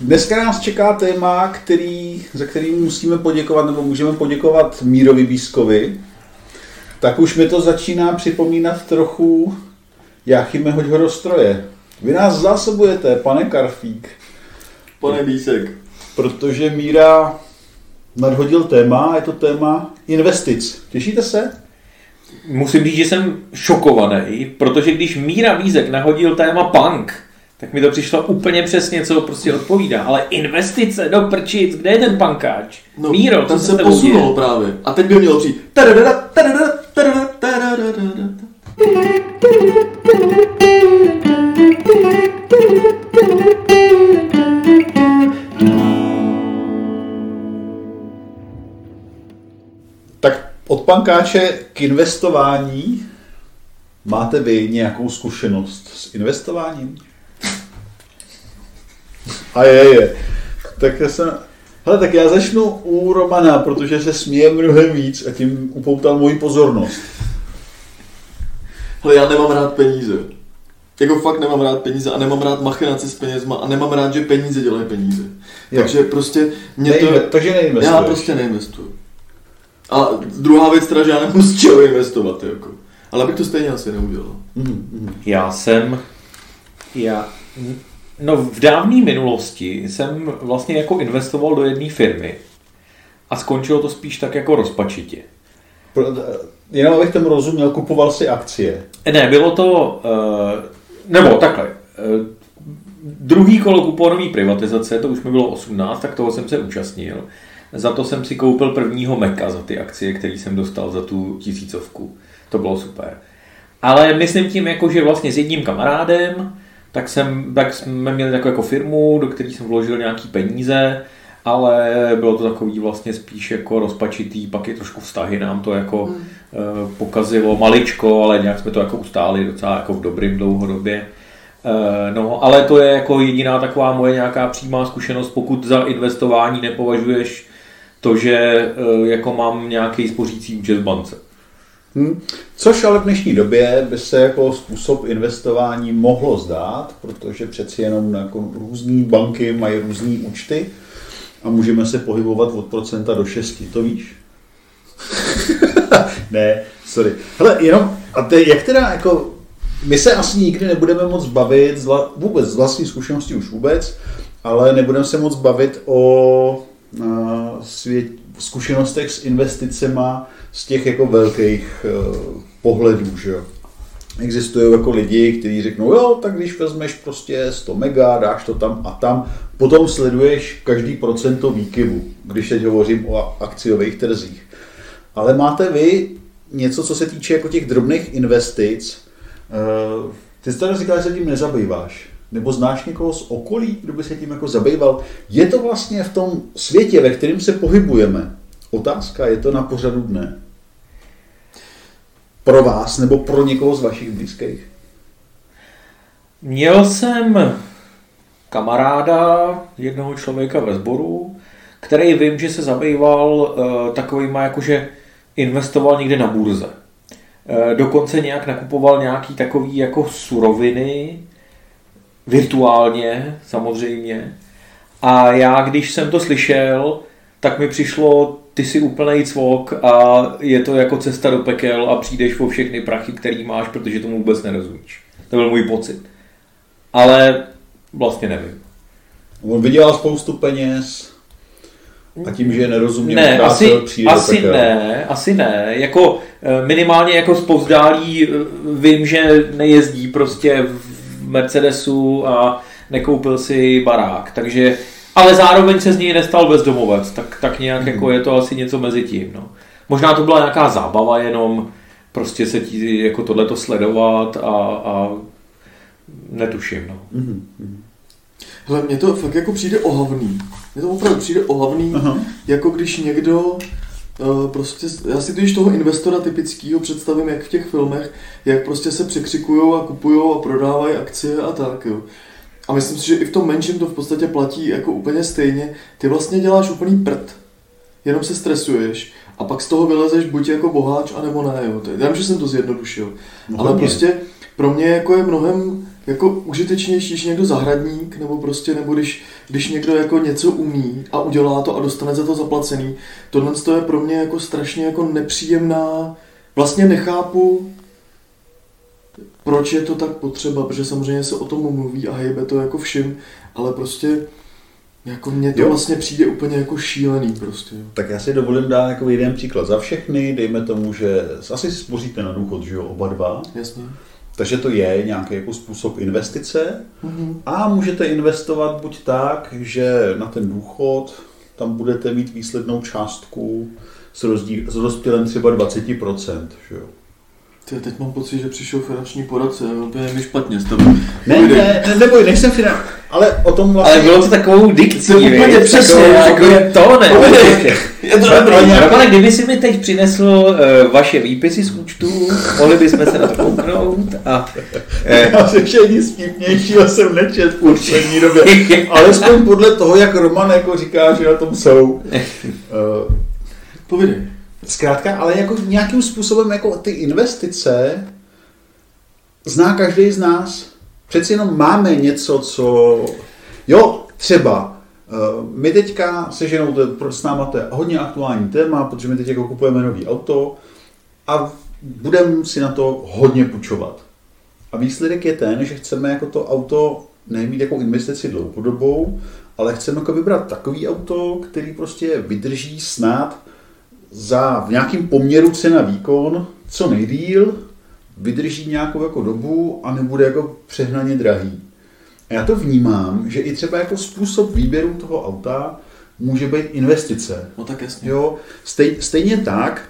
Dneska nás čeká téma, který, za který musíme poděkovat, nebo můžeme poděkovat Mírovi Bískovi. Tak už mi to začíná připomínat trochu Jáchyme hoď rozstroje. Vy nás zásobujete, pane Karfík. Pane Bísek. Protože Míra nadhodil téma, je to téma investic. Těšíte se? Musím říct, že jsem šokovaný, protože když Míra Vízek nahodil téma punk, tak mi to přišlo úplně přesně, co prostě odpovídá. Ale investice do prčic, kde je ten pankáč? No, Míro, ten co se posunul právě. A teď by mělo přijít. Tadadada, tadadada, tadadada, tadadada. Tak od pankáče k investování máte vy nějakou zkušenost s investováním? A je, je. Tak já jsem... Hele, tak já začnu u Romana, protože se směje mnohem víc a tím upoutal moji pozornost. Hele, já nemám rád peníze. Jako fakt nemám rád peníze a nemám rád machinace s penězma a nemám rád, že peníze dělají peníze. Jo. Takže prostě mě Neinve- to... takže neinvestuješ. Já prostě neinvestuju. A druhá věc teda, že já nemám z čeho investovat, jako. Ale bych to stejně asi neudělal. Mhm, mhm. Já jsem, já, no v dávné minulosti jsem vlastně jako investoval do jedné firmy a skončilo to spíš tak jako rozpačitě. Pro- Jenom abych tomu rozuměl, kupoval si akcie. Ne, bylo to, eh, nebo takhle, eh, druhý kolo kuponové privatizace, to už mi bylo 18, tak toho jsem se účastnil. Za to jsem si koupil prvního Meka za ty akcie, který jsem dostal za tu tisícovku. To bylo super. Ale myslím tím, jako, že vlastně s jedním kamarádem, tak, jsem, tak jsme měli takovou jako firmu, do které jsem vložil nějaký peníze, ale bylo to takový vlastně spíš jako rozpačitý, pak je trošku vztahy nám to jako hmm. pokazilo maličko, ale nějak jsme to jako ustáli docela jako v dobrým dlouhodobě. Eh, No, ale to je jako jediná taková moje nějaká přímá zkušenost, pokud za investování nepovažuješ to, že eh, jako mám nějaký spořící účet v bance. Hm. Což ale v dnešní době by se jako způsob investování mohlo zdát, protože přeci jenom jako různé banky mají různé účty a můžeme se pohybovat od procenta do 6, to víš? ne, sorry. Hele, jenom, a te, jak teda jako, my se asi nikdy nebudeme moc bavit, z, vla- vůbec z vlastní zkušenosti už vůbec, ale nebudeme se moc bavit o svět, zkušenostech s investicema z těch jako velkých uh, pohledů, že jo. Existují jako lidi, kteří řeknou, jo, tak když vezmeš prostě 100 mega, dáš to tam a tam, potom sleduješ každý procento výkyvu, když teď hovořím o akciových trzích. Ale máte vy něco, co se týče jako těch drobných investic, eh, ty jsi tady říkal, že se tím nezabýváš. Nebo znáš někoho z okolí, kdo by se tím jako zabýval? Je to vlastně v tom světě, ve kterém se pohybujeme? Otázka, je to na pořadu dne? Pro vás nebo pro někoho z vašich blízkých? Měl jsem kamaráda, jednoho člověka ve sboru, který vím, že se zabýval uh, takovýma, jakože investoval někde na burze. Uh, dokonce nějak nakupoval nějaký takový jako suroviny, virtuálně samozřejmě. A já, když jsem to slyšel, tak mi přišlo, ty si úplnej cvok a je to jako cesta do pekel a přijdeš o všechny prachy, který máš, protože tomu vůbec nerozumíš. To byl můj pocit. Ale vlastně nevím. On vydělal spoustu peněz a tím, že nerozumím, Ne, asi, asi ne, asi ne. Jako eh, minimálně jako spouzdálí eh, vím, že nejezdí prostě v Mercedesu a nekoupil si barák, takže ale zároveň se z něj nestal bezdomovec, tak, tak nějak Mhm. jako je to asi něco mezi tím. No. Možná to byla nějaká zábava jenom, prostě se ti jako tohleto sledovat a, a netuším. No. Mhm. Hele, mně to fakt jako přijde ohavný. Mně to opravdu přijde ohavný, Aha. jako když někdo prostě, já si když toho investora typického představím, jak v těch filmech, jak prostě se překřikují a kupují a prodávají akcie a tak, jo. A myslím si, že i v tom menším to v podstatě platí jako úplně stejně. Ty vlastně děláš úplný prd. Jenom se stresuješ a pak z toho vylezeš buď jako boháč, anebo ne, jo. Já vím, že jsem to zjednodušil. No, ale hodně. prostě pro mě jako je mnohem jako užitečnější, když někdo zahradník, nebo prostě, nebo když, když někdo jako něco umí a udělá to a dostane za to zaplacený. Tohle to je pro mě jako strašně jako nepříjemná, vlastně nechápu, proč je to tak potřeba, protože samozřejmě se o tom mluví a hejbe to jako všim, ale prostě jako mně to Jo. vlastně přijde úplně jako šílený prostě. jo. Tak já si dovolím dát jako jeden příklad. Za všechny, dejme tomu, že asi si spoříte na důchod, že jo, oba dva. Jasně. Takže to je nějaký jako způsob investice. Mhm. A můžete investovat buď tak, že na ten důchod tam budete mít výslednou částku s, rozdíl, s třeba 20%. Že jo? Ty, teď mám pocit, že přišel finanční poradce, úplně mi špatně s tebou. Ne, ne, ne, neboj, nejsem finan, ale o tom vlastně... Ale bylo to takovou dikcí, To úplně přesně, Takovou, jako- jako to ne. Je to Ale- dobrý. ale kdyby si mi teď přinesl uh, vaše výpisy z účtů, mohli bychom se na to kouknout a... eh, Já si ještě nic vtipnějšího jsem nečet v poslední době. Alespoň podle toho, jak Roman jako říká, že na tom jsou. Eh, Povídej. Zkrátka, ale jako nějakým způsobem jako ty investice zná každý z nás. Přeci jenom máme něco, co... Jo, třeba eh, my teďka se ženou, to je pro s náma to je hodně aktuální téma, protože my teď jako kupujeme nový auto a budeme si na to hodně půjčovat. A výsledek je ten, že chceme jako to auto nemít jako investici dlouhodobou, ale chceme jako vybrat takový auto, který prostě vydrží snad za v nějakým poměru cena výkon co nejdíl, vydrží nějakou jako dobu a nebude jako přehnaně drahý. A já to vnímám, že i třeba jako způsob výběru toho auta může být investice. No tak jasně. Jo, stej, stejně tak,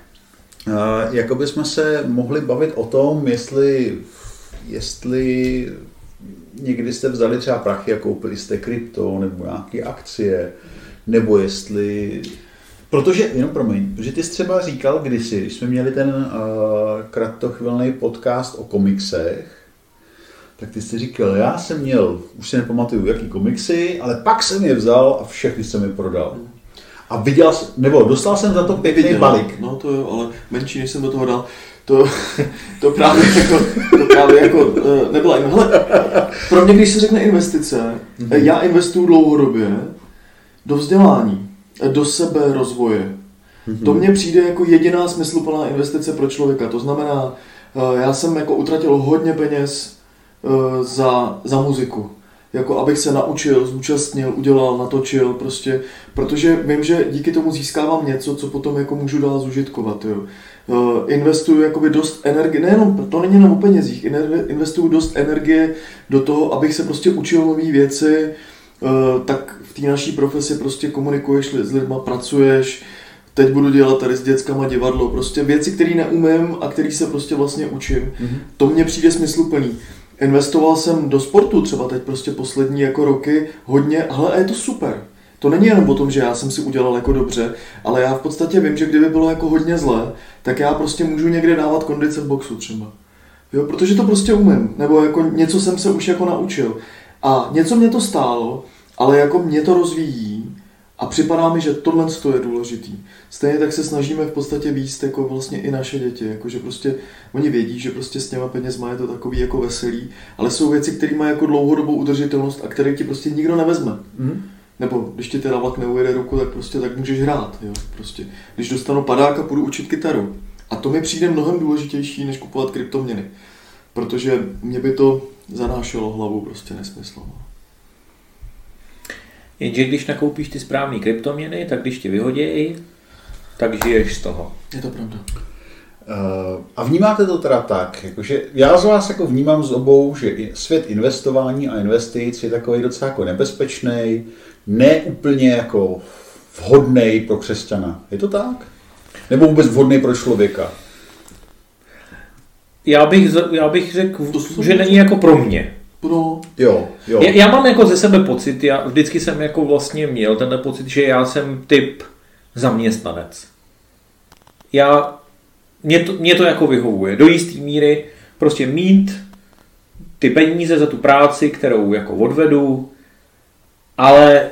eh, jako bychom se mohli bavit o tom, jestli, jestli někdy jste vzali třeba prachy a koupili jste krypto nebo nějaké akcie, nebo jestli... Protože, jenom promiň, protože ty jsi třeba říkal kdysi, když jsme měli ten uh, kratochvilný podcast o komiksech, tak ty jsi říkal, já jsem měl, už si nepamatuju, jaký komiksy, ale pak jsem je vzal a všechny jsem je prodal. A viděl, jsem- nebo dostal jsem za to pěkný Viděl. balík. No to jo, ale menší, než jsem do toho dal. To, to právě jako, to právě jako eh, nebyla. Hele, pro mě, když se řekne investice, Mhm. eh, já investuju dlouhodobě do vzdělání, do sebe rozvoje. Mhm. To mně přijde jako jediná smysluplná investice pro člověka. To znamená, eh, já jsem jako utratil hodně peněz eh, za, za muziku. Jako abych se naučil, zúčastnil, udělal, natočil, prostě, protože vím, že díky tomu získávám něco, co potom jako můžu dál zužitkovat, jo. Eh, Investuju jakoby dost energie, nejenom, to není jenom o penězích, investuju dost energie do toho, abych se prostě učil nové věci, tak v té naší profesi prostě komunikuješ s lidma, pracuješ, teď budu dělat tady s dětskama divadlo, prostě věci, které neumím a které se prostě vlastně učím. Mhm. To mně přijde smysluplný. Investoval jsem do sportu třeba teď prostě poslední jako roky hodně, ale je to super. To není jenom o tom, že já jsem si udělal jako dobře, ale já v podstatě vím, že kdyby bylo jako hodně zlé, tak já prostě můžu někde dávat kondice v boxu třeba. Jo, protože to prostě umím, nebo jako něco jsem se už jako naučil. A něco mě to stálo, ale jako mě to rozvíjí a připadá mi, že tohle je důležitý. Stejně tak se snažíme v podstatě výst jako vlastně i naše děti, jako že prostě oni vědí, že prostě s těma penězma je to takový jako veselý, ale jsou věci, které mají jako dlouhodobou udržitelnost a které ti prostě nikdo nevezme. Mhm. Nebo když ti teda vlak neujede ruku, tak prostě tak můžeš hrát. Jo? Prostě. Když dostanu padák a půjdu učit kytaru. A to mi přijde mnohem důležitější, než kupovat kryptoměny. Protože mě by to zanášelo hlavu prostě nesmysl. Jenže když nakoupíš ty správné kryptoměny, tak když ti vyhodějí, tak žiješ z toho. Je to pravda. Eh, A vnímáte to teda tak, jakože já z vás jako vnímám z obou, že svět investování a investic je takový docela jako nebezpečný, ne úplně jako vhodný pro křesťana. Je to tak? Nebo vůbec vhodný pro člověka? Já bych, já bych řekl, že není jako pro mě. No, Jo, jo. Já, já mám jako ze sebe pocit, já vždycky jsem jako vlastně měl tenhle pocit, že já jsem typ zaměstnanec. Já, mě to, mě to jako vyhovuje. Do jisté míry prostě mít ty peníze za tu práci, kterou jako odvedu, ale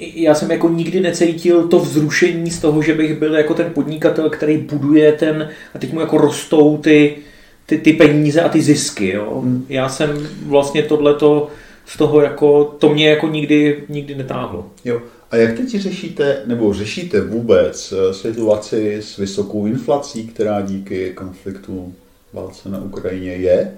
já jsem jako nikdy necítil to vzrušení z toho, že bych byl jako ten podnikatel, který buduje ten a teď mu jako rostou ty, ty, ty peníze a ty zisky. Jo? Hmm. Já jsem vlastně tohleto z toho jako, to mě jako nikdy, nikdy netáhlo. Jo. A jak teď řešíte, nebo řešíte vůbec eh, situaci s vysokou inflací, která díky konfliktu válce na Ukrajině je?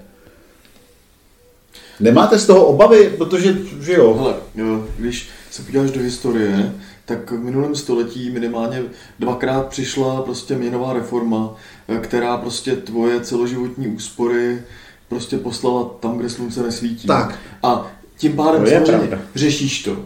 Nemáte z toho obavy, protože, že jo? Hele, jo, když se podíváš do historie, tak v minulém století minimálně dvakrát přišla prostě měnová reforma, eh, která prostě tvoje celoživotní úspory prostě poslala tam, kde slunce nesvítí. Tak. A tím pádem To je samozřejmě pravda. řešíš to.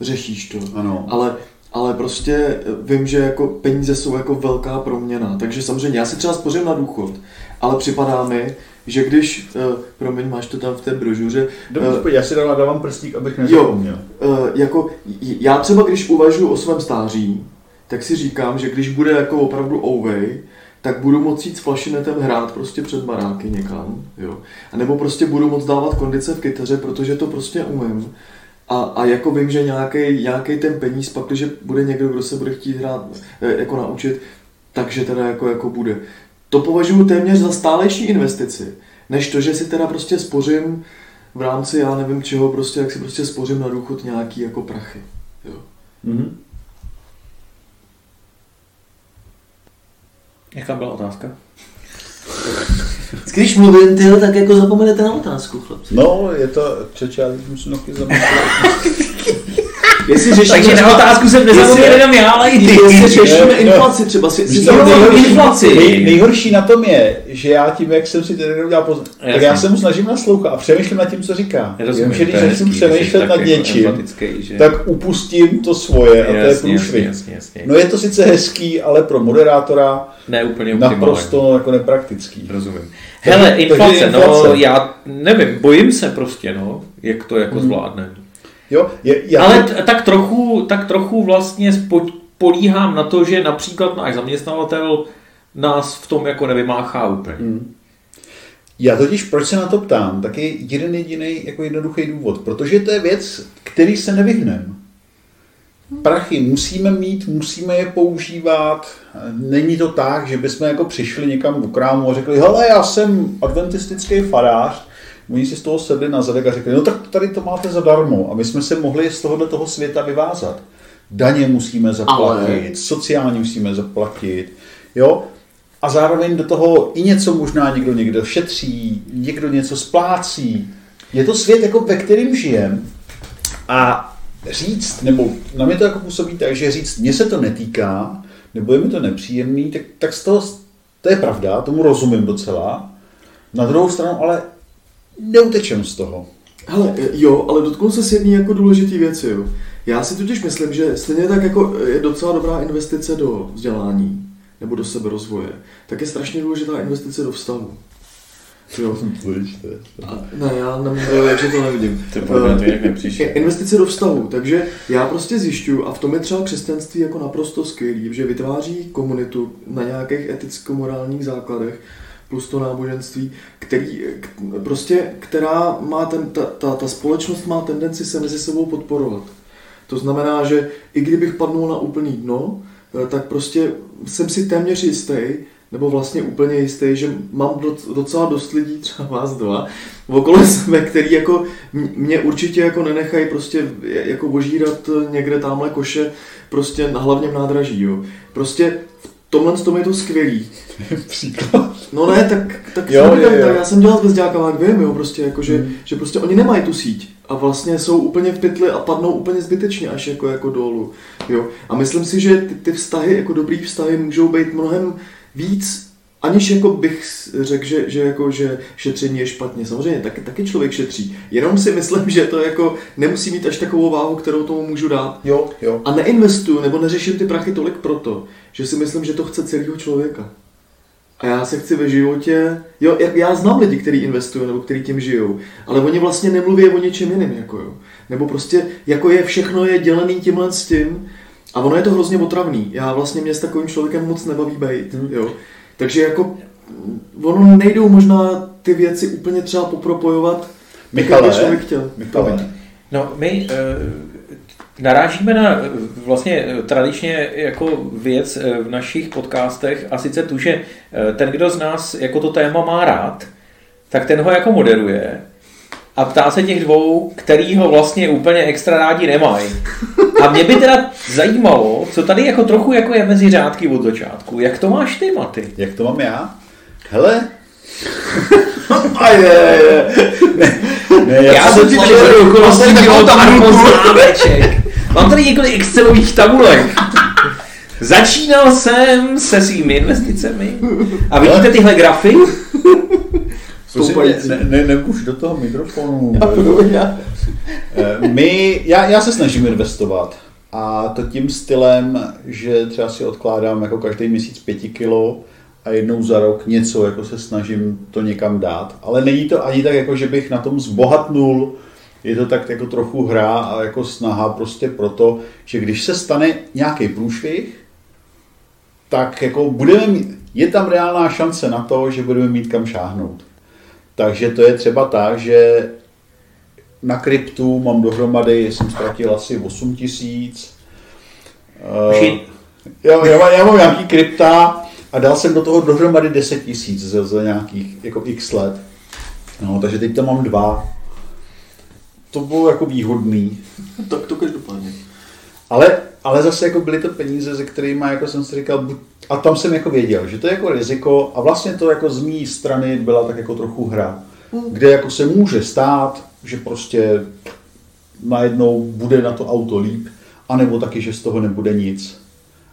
Řešíš to. Ano. Ale, ale prostě eh, vím, že jako peníze jsou jako velká proměna. Takže samozřejmě já si třeba spořím na důchod, ale připadá mi, že když, uh, promiň, máš to tam v té brožuře, Dobře, eh, pojď, já si dám, dávám prstík, abych nezapomněl. Uh, jako, j- já třeba, když uvažuji o svém stáří, tak si říkám, že když bude jako opravdu ouvej, tak budu moct jít s flašinetem hrát prostě před baráky někam, jo. A nebo prostě budu moct dávat kondice v kytaře, protože to prostě umím. A, a jako vím, že nějaký, ten peníz pak, když bude někdo, kdo se bude chtít hrát, eh, jako naučit, takže teda jako, jako bude. To považuji téměř za stálejší investici, než to, že si teda prostě spořím v rámci, já nevím čeho, prostě, jak si prostě spořím na důchod nějaký jako prachy. Jo. Mhm. Jaká byla otázka? Když mluvím, tyhle, tak jako zapomenete na otázku, chlapci. No, je to, čeče, já teď musím nohy zamyslet. Jestli řešíme, Takže na otázku jsem nezapomněl jenom já, ale i ty. jestli řešíme No. inflaci, třeba si, si nejhorší, inflaci. nej, nejhorší na tom je, že já tím, jak jsem si tedy udělal pozor, tak já se mu snažím naslouchat a přemýšlím nad tím, co říká. Rozumím, to když začnu že přemýšlet nad jako něčím, že- tak upustím to svoje a to je průšvih. No je to sice hezký, ale pro moderátora Ne úplně optimální. naprosto jako nepraktický. Rozumím. Hele, inflace, no já nevím, bojím se prostě, no, jak to jako zvládneme. Jo, je, já Ale t- tak trochu, tak trochu vlastně spo- políhám na to, že například náš zaměstnavatel nás v tom jako nevymáchá úplně. Já totiž, proč se na to ptám, tak je jeden jediný jako jednoduchý důvod. Protože to je věc, který se nevyhneme. Prachy musíme mít, musíme je používat. Není to tak, že bychom jako přišli někam do krámu a řekli, hele, já jsem adventistický farář. Oni si z toho sedli na zadek a řekli, no tak tady to máte zadarmo. A my jsme se mohli z tohohle toho světa vyvázat. Daně musíme zaplatit, Ale- sociální musíme zaplatit. Jo? A zároveň do toho i něco možná někdo někdo šetří, někdo něco splácí. Je to svět, jako ve kterým žijem. A říct, nebo na mě to jako působí tak, že říct, mně se to netýká, nebo je mi to nepříjemný, tak, tak z toho, to je pravda, tomu rozumím docela. Na druhou stranu ale neutečem z toho. Hele, jo, ale dotknu se s jedné jako důležitý věci, jo. Já si totiž myslím, že stejně tak jako je docela dobrá investice do vzdělání nebo do seberozvoje, tak je strašně důležitá investice do vztahu. Jo. A, ne, já nevím, jak že to nevidím. To. Eh, Investice do vztahu, takže já prostě zjišťuju, a v tom je třeba křesťanství jako naprosto skvělý, že vytváří komunitu na nějakých eticko-morálních základech, plus to náboženství, který, k- prostě, která má ten, ta, ta, ta společnost má tendenci se mezi sebou podporovat. To znamená, že i kdybych padnul na úplný dno, eh, tak prostě jsem si téměř jistý, nebo vlastně úplně jistý, že mám doc- docela dost lidí, třeba vás dva, okolo sebe, který jako mě určitě jako nenechají prostě jako ožírat někde tamhle koše prostě na hlavním nádraží, jo. Prostě tomhle tom je to skvělý. Příklad. No ne, tak, tak, Jo, jo, jo, já jsem dělal s bezdělákama, jak vím, jo, prostě jako, že, Hmm. že prostě oni nemají tu síť a vlastně jsou úplně v pytli a padnou úplně zbytečně až jako, jako dolů, jo. A myslím si, že ty, ty vztahy, jako dobrý vztahy můžou být mnohem víc, aniž jako bych řekl, že, že, jako, že šetření je špatně. Samozřejmě taky, taky člověk šetří. Jenom si myslím, že to jako nemusí mít až takovou váhu, kterou tomu můžu dát. Jo, jo. A neinvestuju nebo neřeším ty prachy tolik proto, že si myslím, že to chce celého člověka. A já se chci ve životě, jo, jak já znám lidi, kteří investují nebo kteří tím žijou, ale oni vlastně nemluví o něčem jiném, jako jo. Nebo prostě, jako je všechno je dělený tímhle s tím a ono je to hrozně otravný. Já vlastně mě s takovým člověkem moc nebaví být, jo. Takže jako, ono nejdou možná ty věci úplně třeba popropojovat, tak, jak by Michale, člověk chtěl. Michale, No, my, uh, narážíme na eh, vlastně eh, tradičně jako věc eh, v našich podcastech a sice tu, že ten, kdo z nás jako to téma má rád, tak ten ho jako moderuje a ptá se těch dvou, který ho vlastně úplně extra rádi nemají. A mě by teda zajímalo, co tady jako trochu jako je mezi řádky od začátku. Jak to máš ty, Maty? Jak to mám já? Hele, A je, je. ne, já, Já jsem do okolností dělal pár poznámeček. Mám tady několik Excelových tabulek. Začínal jsem se svými investicemi. A vidíte tyhle grafy? Stoupající. ne, ne, nebuš do toho mikrofonu. Já budu já. Eh, My, já, já se snažím investovat. A to tím stylem, že třeba si odkládám jako každý měsíc pěti kilo a jednou za rok něco jako se snažím to někam dát. Ale není to ani tak, jako že bych na tom zbohatnul. Je to tak jako trochu hra a jako snaha prostě proto, že když se stane nějaký průšvih, tak jako budeme mít, je tam reálná šance na to, že budeme mít kam šáhnout. Takže to je třeba tak, že na kryptu mám dohromady, jsem ztratil asi 8 tisíc. Jo, já, mám, já mám nějaký krypta a dal jsem do toho dohromady 10 tisíc za, za nějakých jako x let. No, takže teď tam mám dva. To bylo jako výhodný. Tak to každopádně. Ale, ale zase jako byly to peníze, ze kterými jako jsem si říkal, buď, a tam jsem jako věděl, že to je jako riziko a vlastně to jako z mé strany byla tak jako trochu hra, kde jako se může stát, že prostě najednou bude na to auto líp, anebo taky, že z toho nebude nic.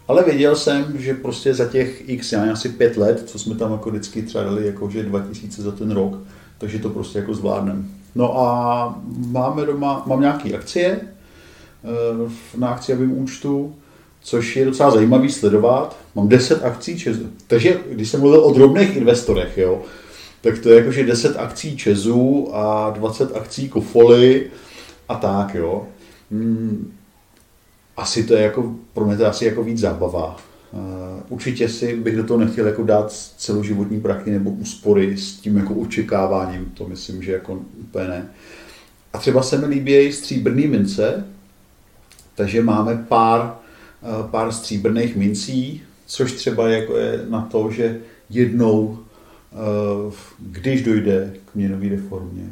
Ale věděl jsem, že prostě za těch x, já asi pět let, co jsme tam jako vždycky třeba dali, jako že 2000 za ten rok, takže to prostě jako zvládneme. No a máme doma, mám nějaké akcie, eh, na akciovém účtu, což je docela zajímavý sledovat. Mám 10 akcí Česu. Takže když jsem mluvil o drobných investorech, jo, tak to je jakože 10 akcí Česu a 20 akcí Kofoly a tak, jo. Hmm, asi to je jako, pro mě to asi jako víc zábava. Uh, určitě si bych do toho nechtěl jako dát celoživotní prachy nebo úspory s tím jako očekáváním, to myslím, že jako úplně ne. A třeba se mi líbí stříbrný mince, takže máme pár, eh, pár stříbrných mincí, což třeba jako je na to, že jednou, eh, když dojde k měnové reformě,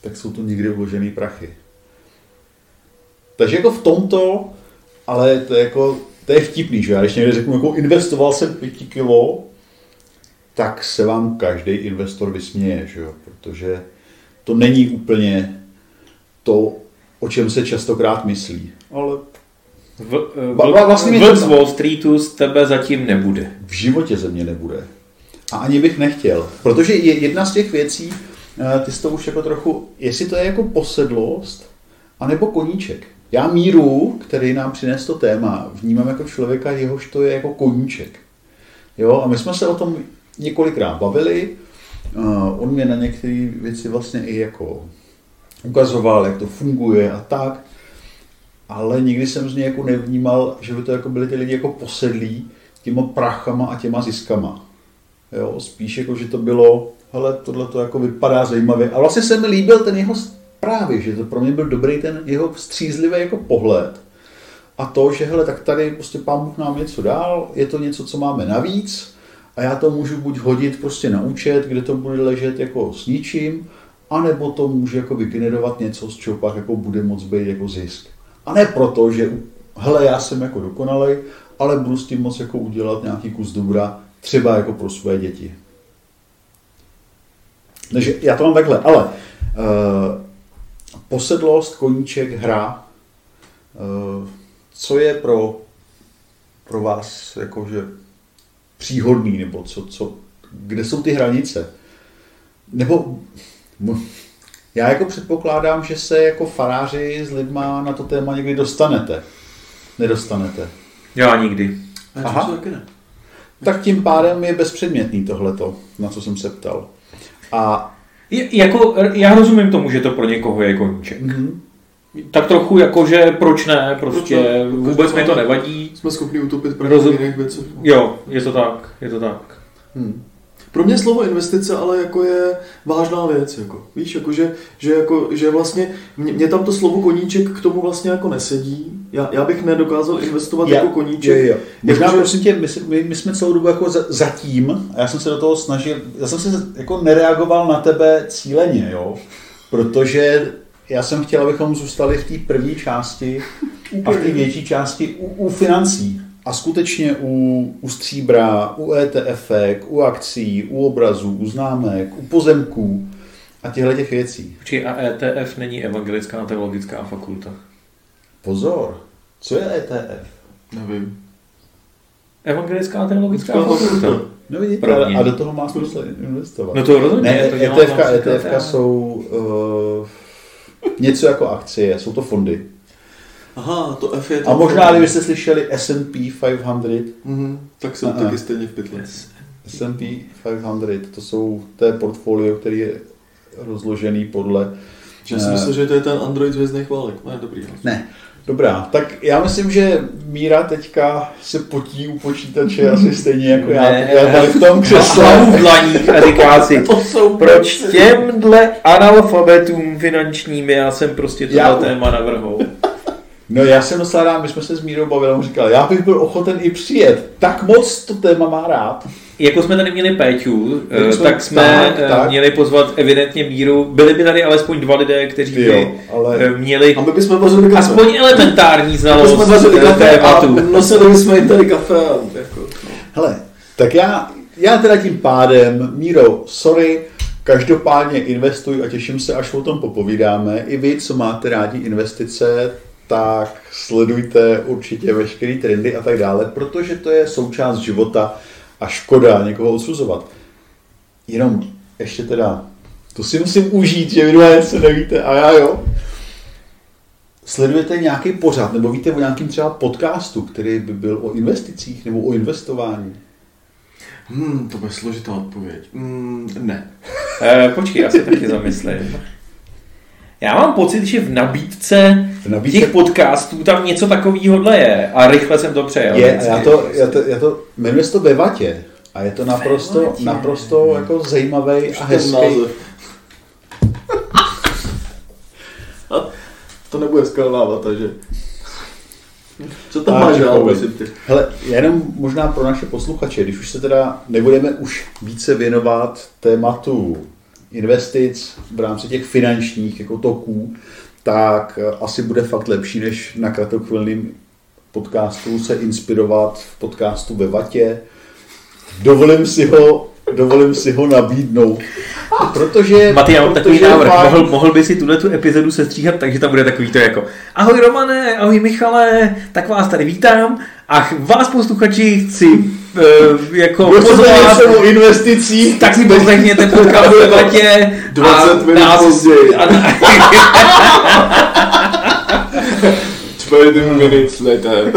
tak jsou to někde vložené prachy. Takže jako v tomto, ale to je jako, to je vtipný, že já když někde řeknu, jako investoval jsem 5 kilo, tak se vám každý investor vysměje, že jo? protože to není úplně to, o čem se častokrát myslí. Ale V, eh, ba- vlastně to- z Wall Streetu z tebe zatím nebude. v životě ze mě nebude. A ani bych nechtěl. Protože je jedna z těch věcí, eh, ty jsi to už jako trochu, jestli to je jako posedlost, anebo koníček. Já míru, který nám přines to téma, vnímám jako člověka, jehož to je jako koníček. Jo, a my jsme se o tom několikrát bavili. On mě na některé věci vlastně i jako ukazoval, jak to funguje a tak. Ale nikdy jsem z něj jako nevnímal, že by to jako byli ty lidi jako posedlí těma prachama a těma ziskama. Jo, spíš jako, že to bylo, hele, tohle to jako vypadá zajímavě. A vlastně se mi líbil ten jeho právě, že to pro mě byl dobrý ten jeho střízlivý jako pohled. A to, že hele, tak tady prostě pán Bůh nám něco dál, je to něco, co máme navíc a já to můžu buď hodit prostě na účet, kde to bude ležet jako s ničím, anebo to může jako vygenerovat něco, z čeho pak jako bude moc být jako zisk. A ne proto, že hele, já jsem jako dokonalej, ale budu s tím moc jako udělat nějaký kus dobra, třeba jako pro své děti. Takže já to mám takhle, ale uh, posedlost, koníček, hra, uh, co je pro, pro vás jakože příhodný, nebo co, co, kde jsou ty hranice? Nebo já jako předpokládám, že se jako faráři s lidma na to téma někdy dostanete. Nedostanete. Já nikdy. Aha. Aha. taky ne. Tak tím pádem je bezpředmětný tohleto, na co jsem se ptal. A Je, jako, já rozumím tomu, že to pro někoho je koníček. mhm, Tak trochu jako, že proč ne, prostě Proč ne? vůbec mi to nevadí. Jsme schopni utopit prachy Rozum- jiných věcech. Jo, je to tak, je to tak. hm. Pro mě slovo investice ale jako je vážná věc, jako. Víš, jako že, že, jako, že vlastně mě, mě, tam to slovo koníček k tomu vlastně jako nesedí. Já, já bych nedokázal investovat Já- jako koníček. Jo, jo. Možná Jakože- prosím tě, my, jsme- my, my jsme celou dobu jako za- zatím, a já jsem se do toho snažil, já jsem se jako nereagoval na tebe cíleně, jo, protože já jsem chtěl, abychom zůstali v té první části a v té větší části u, u financí. A skutečně u, u stříbra, u ETF, u akcí, u obrazů, u známek, u pozemků a těchto těch věcí. Počkej, a ETF není Evangelická teologická fakulta. Pozor, co je ETF? Nevím. Evangelická teologická Teologická fakulta. fakulta. No vidíte, První. a do toho má smysl investovat. No to rozhodně. Ne, to ETF, například ETF já. jsou uh, něco jako akcie, jsou to fondy. Aha, to F je to. A možná, kdybyste slyšeli S&P 500, Mhm, tak jsem Aha. taky stejně v pytli. S&P 500, to jsou, to je portfolio, který je rozložený podle... Já si Eh, myslel, že to je ten Android z Vězných válek. Ne, dobrý. no. Ne, dobrá, tak já myslím, že Míra teďka se potí u počítače asi stejně jako já, Ne, já tady v tom křesle. V dlaních a říká si, To jsou proč těmhle analfabetům finančním já jsem prostě tohle Já- téma navrhol. No já jsem docela rád, my jsme se s Mírou bavili, on říkal, já bych byl ochoten i přijet, tak moc to téma má rád. Jako jsme tady měli Péťu, eh, jsme- tak jsme tak, eh, tak. měli pozvat evidentně Míru. Byli by tady alespoň dva lidé, kteří by Jo, ale- eh, měli A my bychom vařili kafe. aspoň elementární My znalost bychom vařili eh, kafe a tématu. nosili bychom jim tady kafe. A jako, no. Hele, tak já, já teda tím pádem, Míro, sorry, každopádně investuj a těším se, až o tom popovídáme. I vy, co máte rádi investice, tak sledujte určitě veškeré trendy a tak dále, protože to je součást života a škoda někoho odsuzovat. Jenom ještě teda, to si musím užít, že vy dva něco nevíte a já jo. Sledujete nějaký pořad, nebo víte o nějakým třeba podcastu, který by byl o investicích nebo o investování? Hmm, to bude složitá odpověď. Hmm, ne. Eh, počkej, já se taky zamyslím. Já mám pocit, že v nabídce V nabídce- těch podcastů tam něco takového je a rychle jsem to přejel. Je, já to, já to, já to, jmenuje se to ve vatě. A je to naprosto, vatě. naprosto jako zajímavý a hezký. to nebude skalná vata, že? Co tam máš dál, prosím? Hele, jenom možná pro naše posluchače, když už se teda nebudeme už více věnovat tématu investic v rámci těch finančních jako toků, tak eh, asi bude fakt lepší, než na kratochvilným podcastu se inspirovat v podcastu ve vatě. Dovolím si ho, dovolím si ho nabídnout. Protože, Maty, já mám takový návrh. Mohl, mohl by si tuhle tu epizodu sestříhat, takže tam bude takový to jako Ahoj Romane, ahoj Michale, tak vás tady vítám a vás posluchači chci uh, jako Kdo pozvat, o investicích, tak si poslechněte podcast v debatě 20 minut později. A, 20 minutes later.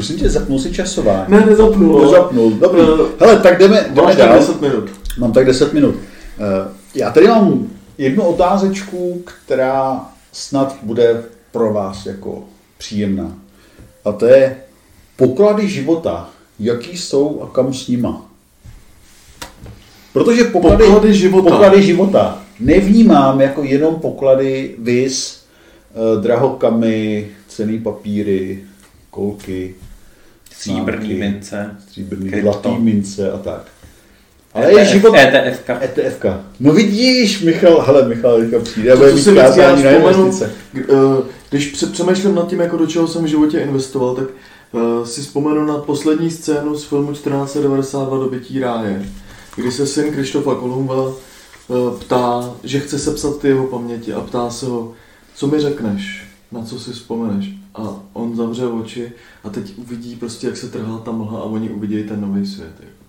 Prosím tě, zapnul si časování. Ne, nezapnul. Nezapnul, dobrý. Eh, Hele, tak jdeme, jdeme Máš dál. 10 minut. Mám tak 10 minut. Eh, Já tady mám jednu otázečku, která snad bude pro vás jako příjemná. A to je poklady života. Jaký jsou a kam s nima? Protože poklady, Poklady života. poklady života nevnímám jako jenom poklady vis, eh, drahokamy, cený papíry, kolky, Stříbrný mince. stříbrný, krypto. zlatý mince a tak. Ale je život... ETFka. ETFka. No vidíš, Michal, hele, Michal, teďka přijde bude mít kázání na investice. eh, když pře- přemýšlím nad tím, jako do čeho jsem v životě investoval, tak eh, si vzpomenu na poslední scénu z filmu 1492 Dobytí ráje, kdy se syn Krištofa Kolumba eh, ptá, že chce sepsat ty jeho paměti a ptá se ho, co mi řekneš, na co si vzpomeneš. A on zavře oči a teď uvidí prostě, jak se trhá ta mlha a oni uvidí ten nový svět. Jako.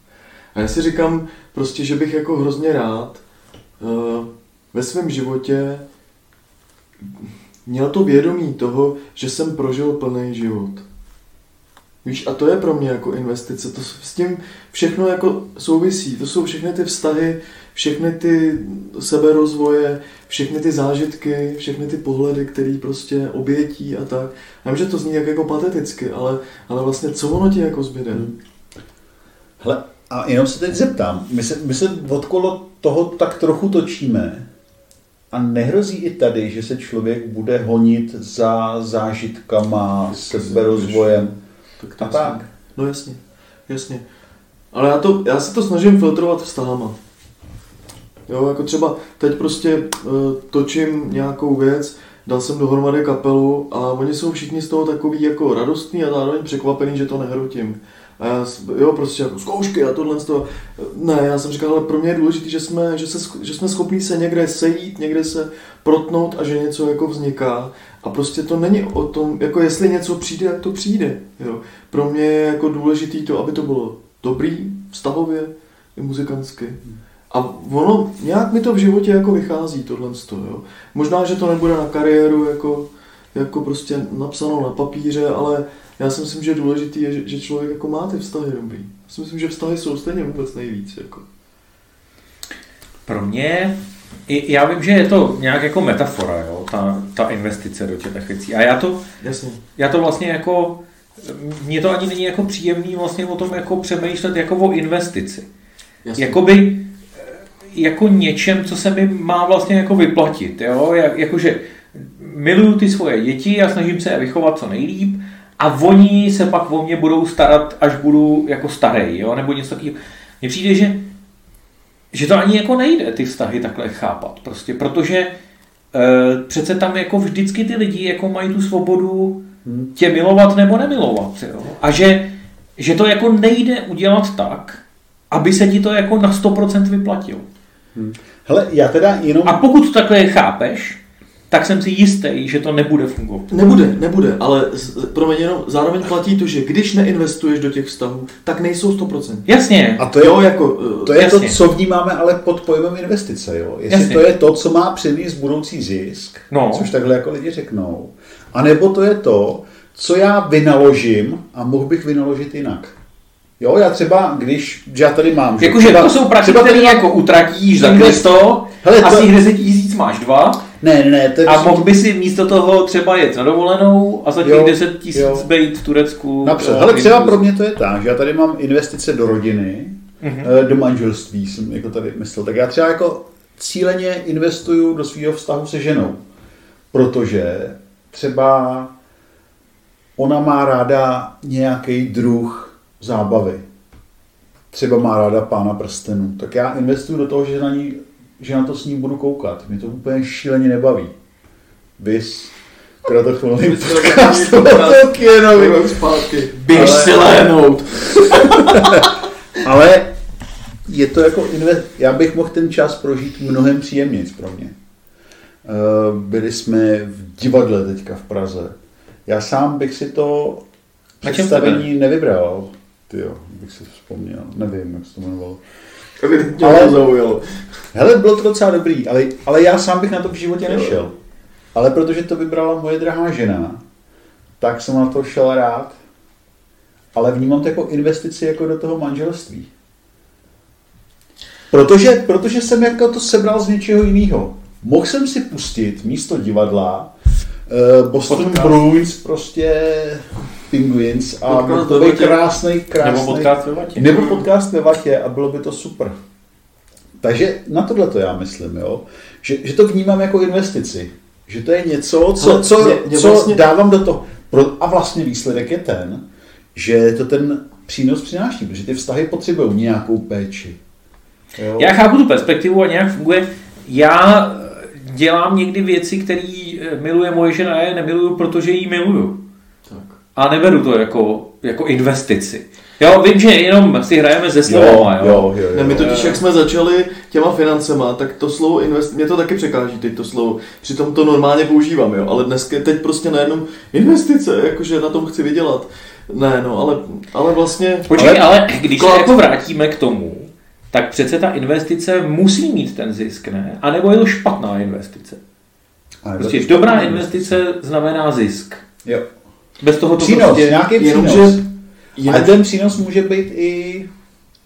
A já si říkám prostě, že bych jako hrozně rád eh, ve svém životě měl to vědomí toho, že jsem prožil plný život. Víš, a to je pro mě jako investice. To s tím všechno jako souvisí. To jsou všechny ty vztahy, všechny ty seberozvoje, všechny ty zážitky, všechny ty pohledy, které prostě obětí a tak. Já vím, že to zní jak jako pateticky, ale, ale vlastně co ono ti jako zbyde? Hmm. Hele, a jenom se teď zeptám, my se, my se okolo toho tak trochu točíme a nehrozí i tady, že se člověk bude honit za zážitkama, seberozvojem Tak to jasně. tak. No jasně, jasně. Ale já, to, já se to snažím filtrovat vztahama. Jo, jako třeba teď prostě uh, točím nějakou věc, dal jsem dohromady kapelu a oni jsou všichni z toho takový jako radostní a zároveň překvapený, že to nehrotím. A já, jo, prostě jako zkoušky a tohle z toho. Ne, já jsem říkal, ale pro mě je důležité, že jsme, že, se, že jsme schopni se někde sejít, někde se protnout a že něco jako vzniká. A prostě to není o tom, jako jestli něco přijde, jak to přijde. Jo. Pro mě je jako důležitý to, aby to bylo dobrý, vztahově i muzikantsky. A ono, nějak mi to v životě jako vychází tohle jo. Možná, že to nebude na kariéru jako, jako prostě napsáno na papíře, ale já si myslím, že důležitý je, že, že člověk jako má ty vztahy dobrý. Já si myslím, že vztahy jsou stejně vůbec nejvíc. Jako. Pro mě, i, já vím, že je to nějak jako metafora, jo, ta, ta investice do těch věcí. A já to, Jasně. já to vlastně jako, mně to ani není jako příjemný vlastně o tom jako přemýšlet jako o investici. Jasně. Jakoby jako něčem, co se mi má vlastně jako vyplatit, jo, Jak, jakože miluju ty svoje děti a snažím se je vychovat co nejlíp a oni se pak o mě budou starat, až budu jako starý, jo, nebo něco takového. Mně přijde, že, že to ani jako nejde ty vztahy takhle chápat, prostě, protože e, přece tam jako vždycky ty lidi jako mají tu svobodu tě milovat nebo nemilovat, jo, a že, že to jako nejde udělat tak, aby se ti to jako na 100% vyplatilo. Hele, já teda jenom... A pokud to takhle chápeš, tak jsem si jistý, že to nebude fungovat. Nebude, nebude, ale z- pro mě jenom zároveň platí to, že když neinvestuješ do těch vztahů, tak nejsou 100%. Jasně. A to je, jo, jako, eh, to, je to, co vnímáme ale pod pojmem investice. Jo? Jestli Jasně. to je to, co má přinést budoucí zisk, No. což takhle jako lidi řeknou, anebo to je to, co já vynaložím a mohl bych vynaložit jinak. Jo, já třeba, když, já tady mám... že Jakože to jsou prachy, které jako utratíš za Kristo, Hele, to- asi jich 10 tisíc máš dva Ne, ne, to je a mohl by si místo toho třeba jet na dovolenou a za těch Jo, 10 tisíc bejt v Turecku. Napřed. eh, Hele, třeba pro mě to je tak, že já tady mám investice do rodiny, Mhm. eh, do manželství jsem jako tady myslel. Tak já třeba jako cíleně investuju do svého vztahu se ženou, protože třeba ona má ráda nějaký druh zábavy. Třeba má ráda pána prstenů. Tak já investuju do toho, že na, ní, že na to s ní budu koukat. Mě to úplně šíleně nebaví. Vys, kratochvilný Vys podcast kratochvilný o Tolkienovi. Rok zpátky. Běž Ale- si léhnout. Ale je to jako invest... Já bych mohl ten čas prožít mnohem příjemněji pro mě. Eh, Byli jsme v divadle teďka v Praze. Já sám bych si to představení nevybral. Ty jo, bych si vzpomněl. Nevím, jak se to jmenovalo. Evidentně Ale- ale... to zaujalo. Hele, bylo to docela dobrý, ale, ale já sám bych na to v životě nešel. Ale protože to vybrala moje drahá žena, tak jsem na to šel rád. Ale vnímám to jako investici jako do toho manželství. Protože, protože jsem jako to sebral z něčeho jiného. Mohl jsem si pustit místo divadla uh, Boston. Bruins, prostě Penguins a Podcast byl to vatě. krásný, krásný. Nebo podcast ve vatě. Nebo podcast ve vatě a bylo by to super. Takže na tohle to já myslím, jo? Že, že to vnímám jako investici. Že to je něco, co, Ale co, mě- mě co vlastně- dávám do toho. Pro, a vlastně výsledek je ten, že to ten přínos přináší, protože ty vztahy potřebují nějakou péči. Jo? Já chápu tu perspektivu a nějak funguje. Já eh, dělám někdy věci, které miluje moje žena a já je nemiluju, protože ji miluju. A neberu to jako, jako investici. Jo, vím, že jenom si hrajeme se slovama, jo. jo, jo, jo. Ne, my totiž, jak jsme začali těma financema, tak to slovo invest, mě to taky překáží teď to slovo, přitom to normálně používám, jo, ale dneska teď prostě najednou investice, jakože na tom chci vydělat. Ne, no, ale, ale vlastně... Počkej, Ale- ale, když se jako vrátíme k tomu, tak přece ta investice musí mít ten zisk, ne? A nebo je to špatná investice? Ale Prostě to- dobrá investice znamená zisk. Jo. Bez toho to Přínos, prostě... nějaký přínos. Jen, Ale ten přínos může být i,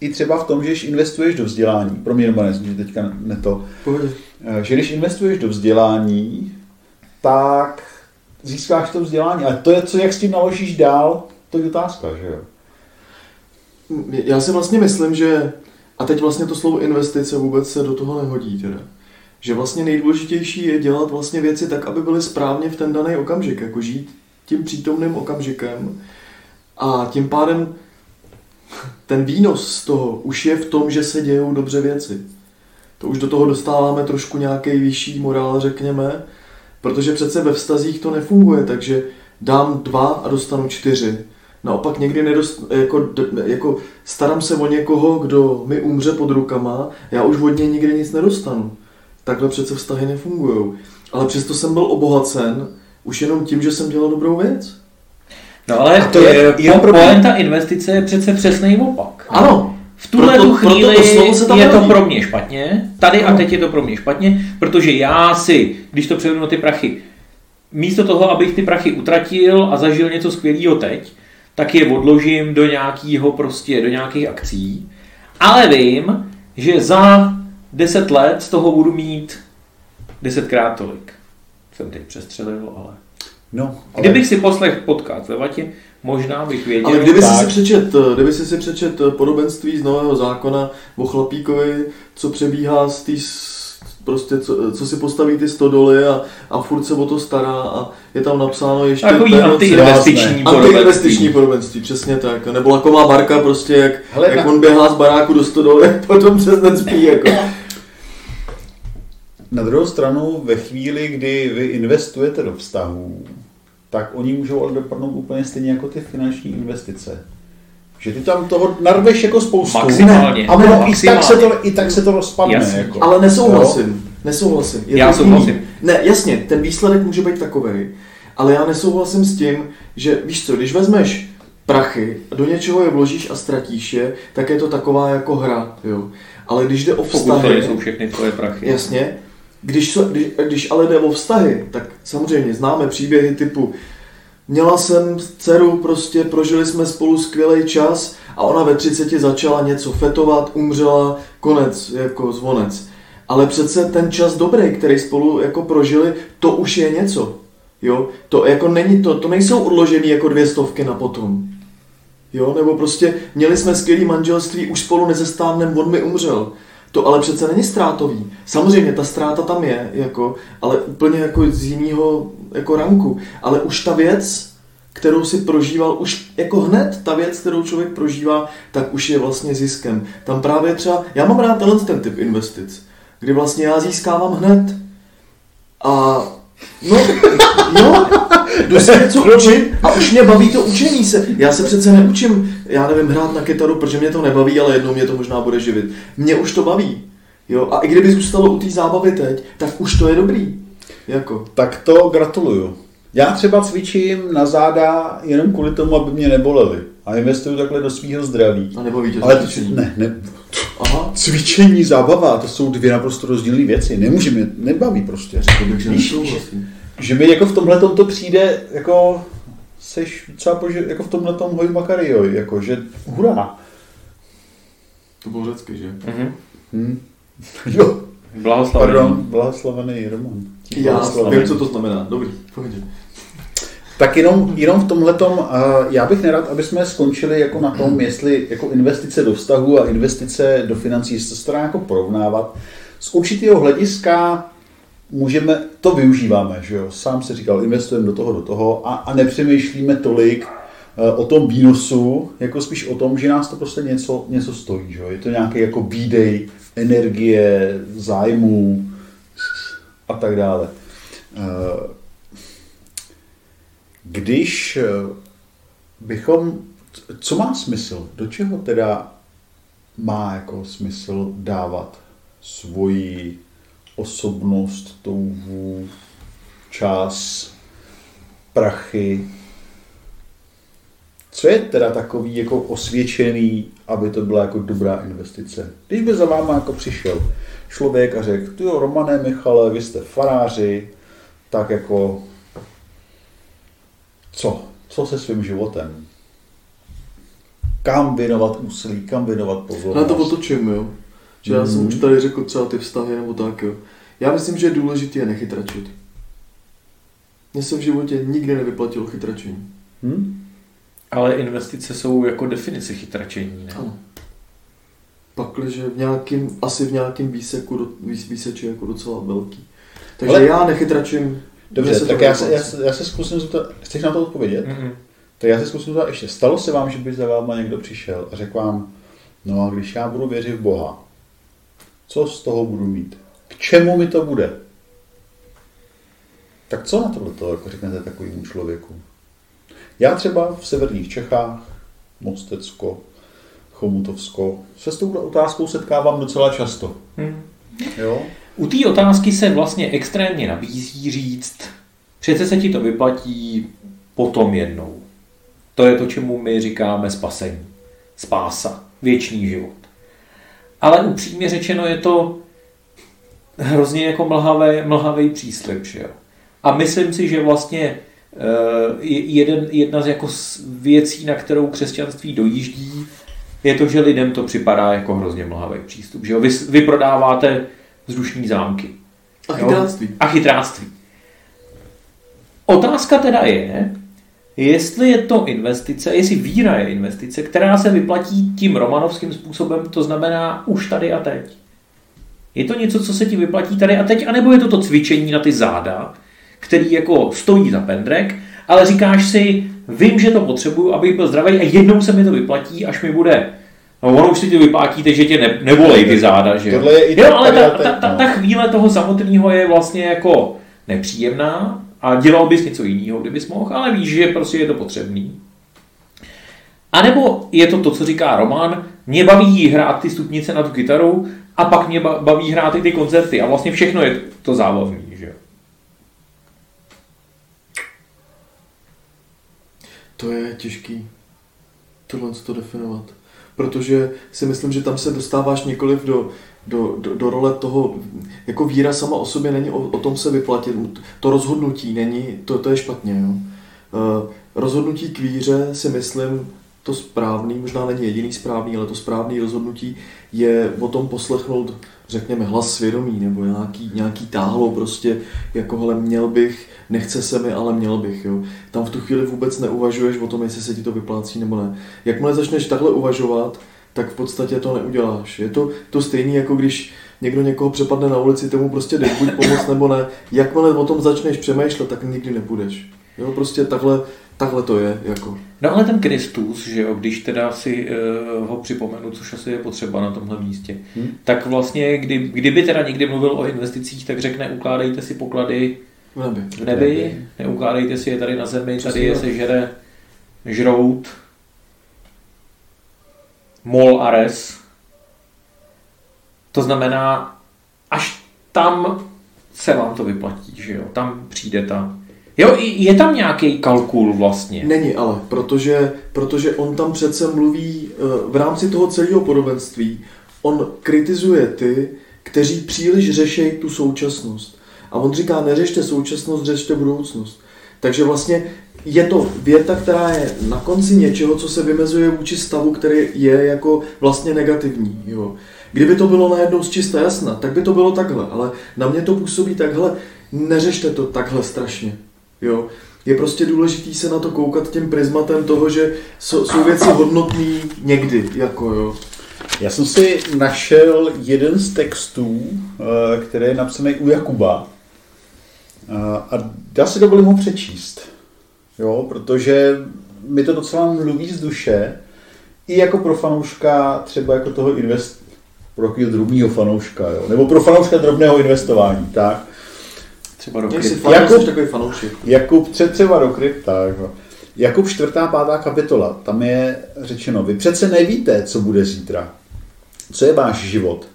i třeba v tom, že když investuješ do vzdělání, pro mě nebo že teďka ne to, Pohodě. Eh, že když investuješ do vzdělání, tak získáš to vzdělání. Ale to je, co jak s tím naložíš dál, to je otázka, že jo? Já si vlastně myslím, že, a teď vlastně to slovo investice vůbec se do toho nehodí teda, že vlastně nejdůležitější je dělat vlastně věci tak, aby byly správně v ten daný okamžik, jako žít tím přítomným okamžikem a tím pádem ten výnos z toho už je v tom, že se dějou dobře věci. To už do toho dostáváme trošku nějaký vyšší morál, řekněme, protože přece ve vztazích to nefunguje, takže dám dva a dostanu čtyři. Naopak někdy nedost, jako, jako starám se o někoho, kdo mi umře pod rukama, já už od něj nikdy nic nedostanu. Takhle přece vztahy nefungují. Ale přesto jsem byl obohacen už jenom tím, že jsem dělal dobrou věc. No ale A to je- je, je po, poenta investice je přece přesný opak. Ano, V tuhle Proto- tu chvíli proto to se je to pro mě špatně, tady a Ano. teď je to pro mě špatně, protože já si, když to převedu na ty prachy, místo toho, abych ty prachy utratil a zažil něco skvělého teď, tak je odložím do nějakého prostě, do nějakých akcí, ale vím, že za 10 let z toho budu mít desetkrát tolik. Jsem teď přestřelil, ale... No, ale Kdybych si poslech podcast ve vatě, možná bych věděl, ale kdyby si tak. si přečet, kdyby si si přečet podobenství z Nového zákona o chlapíkovi, co přebíhá z té prostě, co, co si postaví ty stodoly a, a furt se o to stará a je tam napsáno ještě takový ten- antiinvestiční Antiinvestiční podobenství, přesně tak. Nebo laková Marka, prostě jak, Hele, jak na- on běhá z baráku do stodoly, potom přes den spí. Jako. Na druhou stranu, ve chvíli, kdy vy investujete do vztahů, tak oni můžou ale dopadnout úplně stejně jako ty finanční investice. Že ty tam toho narveš jako spoustu. Maximálně. A ono i Maximálně. tak, se to, i tak se to rozpadne. Jasně. Jako. Ale nesouhlasím. Nesouhlasím. Je Já to souhlasím. jiný. Ne, jasně, ten výsledek může být takový, ale já nesouhlasím s tím, že víš co, když vezmeš prachy a do něčeho je vložíš a ztratíš je, tak je to taková jako hra, jo. Ale když jde o Pokud to vztahy, nejsou všechny tvoje prachy. jasně, když, když, když ale jde o vztahy, tak samozřejmě známe příběhy typu Měla jsem dceru, prostě prožili jsme spolu skvělý čas a ona ve 30 začala něco fetovat, umřela, konec, jako zvonec. Ale přece ten čas dobrý, který spolu jako prožili, to už je něco. Jo, to jako není to, to nejsou odložený jako dvě stovky na potom. Jo, nebo prostě měli jsme skvělý manželství, už spolu nezestávnem, on mi umřel. To ale přece není ztrátový. Samozřejmě ta ztráta tam je, jako, ale úplně jako z jiného jako ranku. Ale už ta věc, kterou si prožíval, už jako hned ta věc, kterou člověk prožívá, tak už je vlastně ziskem. Tam právě třeba, já mám rád tenhle ten typ investic, kdy vlastně já získávám hned. A no, jo, jdu se něco učit a už mě baví to učení se. Já se přece neučím, já nevím, hrát na kytaru, protože mě to nebaví, ale jednou mě to možná bude živit. Mě už to baví. Jo, a i kdyby zůstalo u té zábavy teď, tak už to je dobrý. Jako. Tak to gratuluju. Já třeba cvičím na záda jenom kvůli tomu, aby mě nebolely. A investuju takhle do svého zdraví. A nebaví tě to Ale cvičení. ne, ne, Aha, cvičení, zábava, to jsou dvě naprosto rozdílné věci. Nemůže mě, nebaví prostě. to bych, že Víš, že mi jako v tomhle to přijde jako seš třeba pože, jako v tomhle tom hoj Makario, jako že hurá. To bylo řecky, že? Mhm. Hm. Jo, Blahoslavený. pardon, blahoslavený Roman. Já vím, co to znamená. Dobrý, pohodě. Tak jenom, jenom v tomhletom, uh, já bych nerad, aby jsme skončili jako na tom, jestli jako investice do vztahu a investice do financí, se dá jako porovnávat. Z určitého hlediska můžeme, to využíváme, že jo, sám se říkal, investujeme do toho, do toho a, a nepřemýšlíme tolik uh, o tom výnosu, jako spíš o tom, že nás to prostě něco, něco stojí, že jo, je to nějaký jako výdej, energie, zájmu a tak dále. Uh, když eh, bychom, co má smysl, do čeho teda má jako smysl dávat svoji osobnost, touhu, čas, prachy, co je teda takový jako osvědčený, aby to byla jako dobrá investice? Když by za váma jako přišel člověk a řekl, ty jo, Romané Michale, vy jste faráři, tak jako co? Co se svým životem? Kam věnovat úsilí, kam věnovat pozornost? Já to otočím, jo. Že já jsem Mhm. už tady řekl třeba ty vztahy nebo tak, jo. Já myslím, že je důležité je nechytračit. Mně se v životě nikdy nevyplatilo chytračení. Hm? Ale investice jsou jako definice chytračení, ne? Ano. Pakliže v nějakým, asi v nějakém výseku, do- výs- výseč je jako docela velký. Takže Ale- já nechytračím. Dobře, to tak já se, já, se, já se zkusím zeptat, chceš na to odpovědět? Mm-mm. Tak já se zkusím zeptat ještě. Stalo se vám, že by za váma někdo přišel a řekl vám, no a když já budu věřit v Boha, co z toho budu mít? K čemu mi to bude? Tak co na tohle to jako řeknete takovému člověku? Já třeba v severních Čechách, Mostecko, Chomutovsko, se s touhle otázkou setkávám docela často. Hmm. Jo? U té otázky se vlastně extrémně nabízí říct, přece se ti to vyplatí potom jednou. To je to, čemu my říkáme spasení. Spása. Věčný život. Ale upřímně řečeno je to hrozně jako mlhavý, mlhavý příslip. Že jo? A myslím si, že vlastně eh, je- jeden, jedna z jako věcí, na kterou křesťanství dojíždí, je to, že lidem to připadá jako hrozně mlhavý přístup. Že jo? Vy, vy prodáváte vzdušní zámky. A Jo? chytráctví. A chytráctví. Otázka teda je, jestli je to investice, jestli víra je investice, která se vyplatí tím romanovským způsobem, to znamená už tady a teď. Je to něco, co se ti vyplatí tady a teď, anebo je to to cvičení na ty záda, který jako stojí za pendrek, ale říkáš si, vím, že to potřebuju, abych byl zdravý a jednou se mi to vyplatí, až mi bude No ono už si to vyplátíte, že tě ne, nebolej ty záda, že jo? Tohle je i jo, ale ta, ta, ta, no. ta chvíle toho samotného je vlastně jako nepříjemná a dělal bys něco jiného, kdybys mohl, ale víš, že prostě je to potřebný. A nebo je to to, co říká Roman, mě baví hrát ty stupnice na tu kytaru a pak mě ba- baví hrát i ty koncerty a vlastně všechno je to zábavný, že jo? To je těžký tohle to definovat. Protože si myslím, že tam se dostáváš nikoliv do, do, do, do role toho, jako víra sama o sobě není o, o tom se vyplatit. To rozhodnutí není, to, to je špatně. Jo? Eh, rozhodnutí k víře si myslím, to správný, možná není jediný správný, ale to správný rozhodnutí je o tom poslechnout, řekněme, hlas svědomí nebo nějaký, nějaký táhlo prostě, jako hele, měl bych, nechce se mi, ale měl bych. Jo. Tam v tu chvíli vůbec neuvažuješ o tom, jestli se ti to vyplácí nebo ne. Jakmile začneš takhle uvažovat, tak v podstatě to neuděláš. Je to to stejné, jako když někdo někoho přepadne na ulici, tomu prostě jdeš buď pomoct nebo ne. Jakmile o tom začneš přemýšlet, tak nikdy nepůjdeš. Jo, prostě takhle, takhle to je. Jako. No ale ten Kristus, že jo, když teda si uh, ho připomenu, což asi je potřeba na tomhle místě, Hmm. tak vlastně, kdy, kdyby teda někdy mluvil o investicích, tak řekne, ukládejte si poklady V nebi. v nebi, neukládejte si je tady na zemi, Přesně tady je sežere žrout, mol a res. To znamená, až tam se vám to vyplatí, že jo, tam přijde ta... Jo, je tam nějaký kalkul vlastně. Není ale, protože, protože on tam přece mluví eh, v rámci toho celého podobenství, on kritizuje ty, kteří příliš řešejí tu současnost. A on říká, neřešte současnost, řešte budoucnost. Takže vlastně je to věta, která je na konci něčeho, co se vymezuje vůči stavu, který je jako vlastně negativní. Jo. Kdyby to bylo najednou z čista jasna, tak by to bylo takhle, ale na mě to působí takhle, neřešte to takhle strašně. Jo. Je prostě důležitý se na to koukat tím prismatem toho, že jsou, jsou věci hodnotné někdy, jako jo. Já jsem si našel jeden z textů, eh, který je napsaný u Jakuba. Eh, A já si dovolím ho přečíst. Jo, protože mi to docela mluví z duše. I jako pro fanouška třeba jako toho invest, pro takového drobného fanouška, jo? nebo pro fanouška drobného investování, tak. Třeba do fajn, Jakub- takový fanoušek. Jakub tře- třeba do krypta. Jako. Jakub čtvrtá, pátá kapitola, tam je řečeno, vy přece nevíte, co bude zítra. Co je váš život?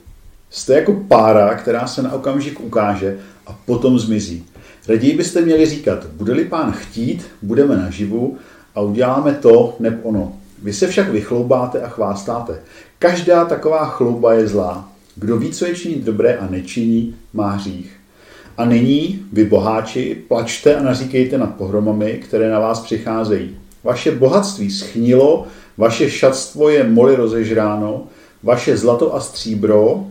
Jste jako pára, která se na okamžik ukáže a potom zmizí. Raději byste měli říkat, bude-li pán chtít, budeme naživu a uděláme to neb ono. Vy se však vychloubáte a chvástáte. Každá taková chlouba je zlá. Kdo ví, co je činit dobré a nečiní, má hřích. A nyní, vy boháči, plačte a naříkejte nad pohromami, které na vás přicházejí. Vaše bohatství schnilo, vaše šatstvo je moli rozežráno, vaše zlato a stříbro,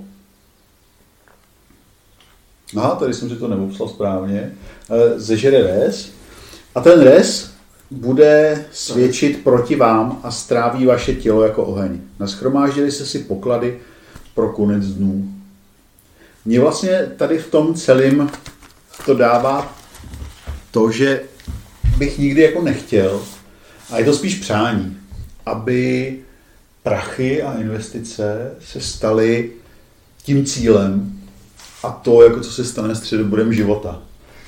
aha, tady jsem si to neopsal správně, eh, zežere res. A ten res bude svědčit proti vám a stráví vaše tělo jako oheň. Naschromáždili se si poklady pro konec dnů. Mně vlastně tady v tom celém to dává to, že bych nikdy jako nechtěl, a je to spíš přání, aby prachy a investice se staly tím cílem a to, jako co se stane středobodem života.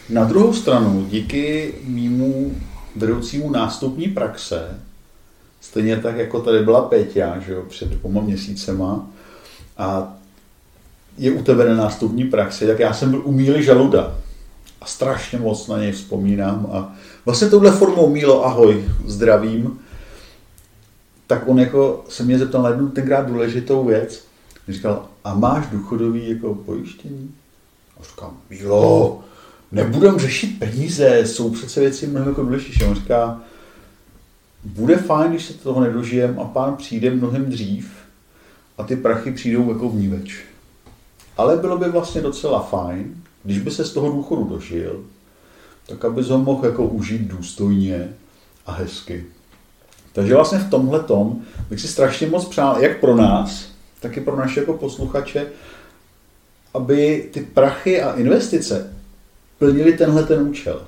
Na druhou stranu, díky mýmu vedoucímu nástupní praxe, stejně tak, jako tady byla Péťa, že jo, před dvěma měsícema, a je u tebe na nástupní praxi, tak já jsem byl u Míly Žaluda. A strašně moc na něj vzpomínám. A vlastně touhle formou Mílo, ahoj, zdravím. Tak on jako se mě zeptal na jednu tenkrát důležitou věc. Říkal, a máš důchodový jako pojištění? A říkám, Mílo, nebudem řešit peníze, jsou přece věci mnohem jako důležitější. On říká, bude fajn, když se toho nedožijem a pán přijde mnohem dřív a ty prachy přijdou jako vníveč. Ale bylo by vlastně docela fajn, když by se z toho důchodu dožil, tak aby ho mohl jako užít důstojně a hezky. Takže vlastně v tomhle tom bych si strašně moc přál, jak pro nás, tak i pro naše jako posluchače, aby ty prachy a investice plnili tenhle ten účel.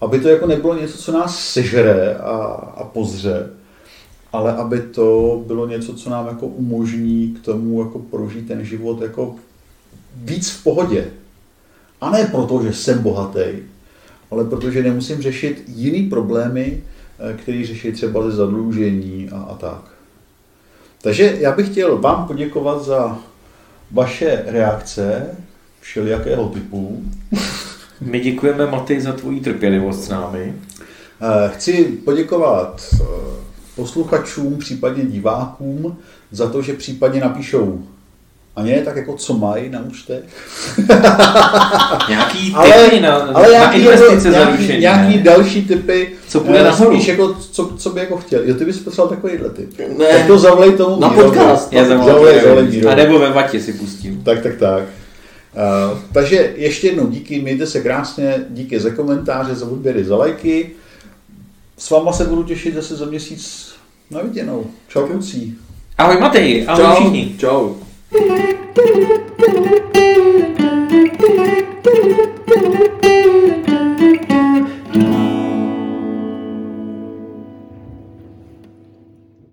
Aby to jako nebylo něco, co nás sežere a, a pozře, ale aby to bylo něco, co nám jako umožní k tomu jako prožít ten život jako víc v pohodě. A ne proto, že jsem bohatý, ale protože nemusím řešit jiný problémy, eh, který řeší třeba ze zadlužení a, a tak. Takže já bych chtěl vám poděkovat za vaše reakce všelijakého typu. My děkujeme, Matej, za tvoji trpělivost s námi. Eh, Chci poděkovat eh, posluchačům, případně divákům, za to, že případně napíšou a ne tak jako co mají na účtech. Nějaký Ale, typy na, ale na nějaký, investice jako, zaručení. nějaký, nějaký ne? další typy. Co eh, nahoru? Spíš jako, co, co by jako chtěl. Jo, ty bys potřeboval takovýhle typ. Ne. Tak to zavolej tomu Na Mírovi. podcast. Já Zavolej, zavolám. zavolej Mírovi. A nebo ve vatě si pustím. Tak, tak, tak. Uh, takže ještě jednou díky, mějte se krásně, díky za komentáře, za odběry, za lajky. S váma se budu těšit zase za měsíc na viděnou. Čau, kluci. Ahoj Matej, ahoj Čau. všichni. Čau. Thank you.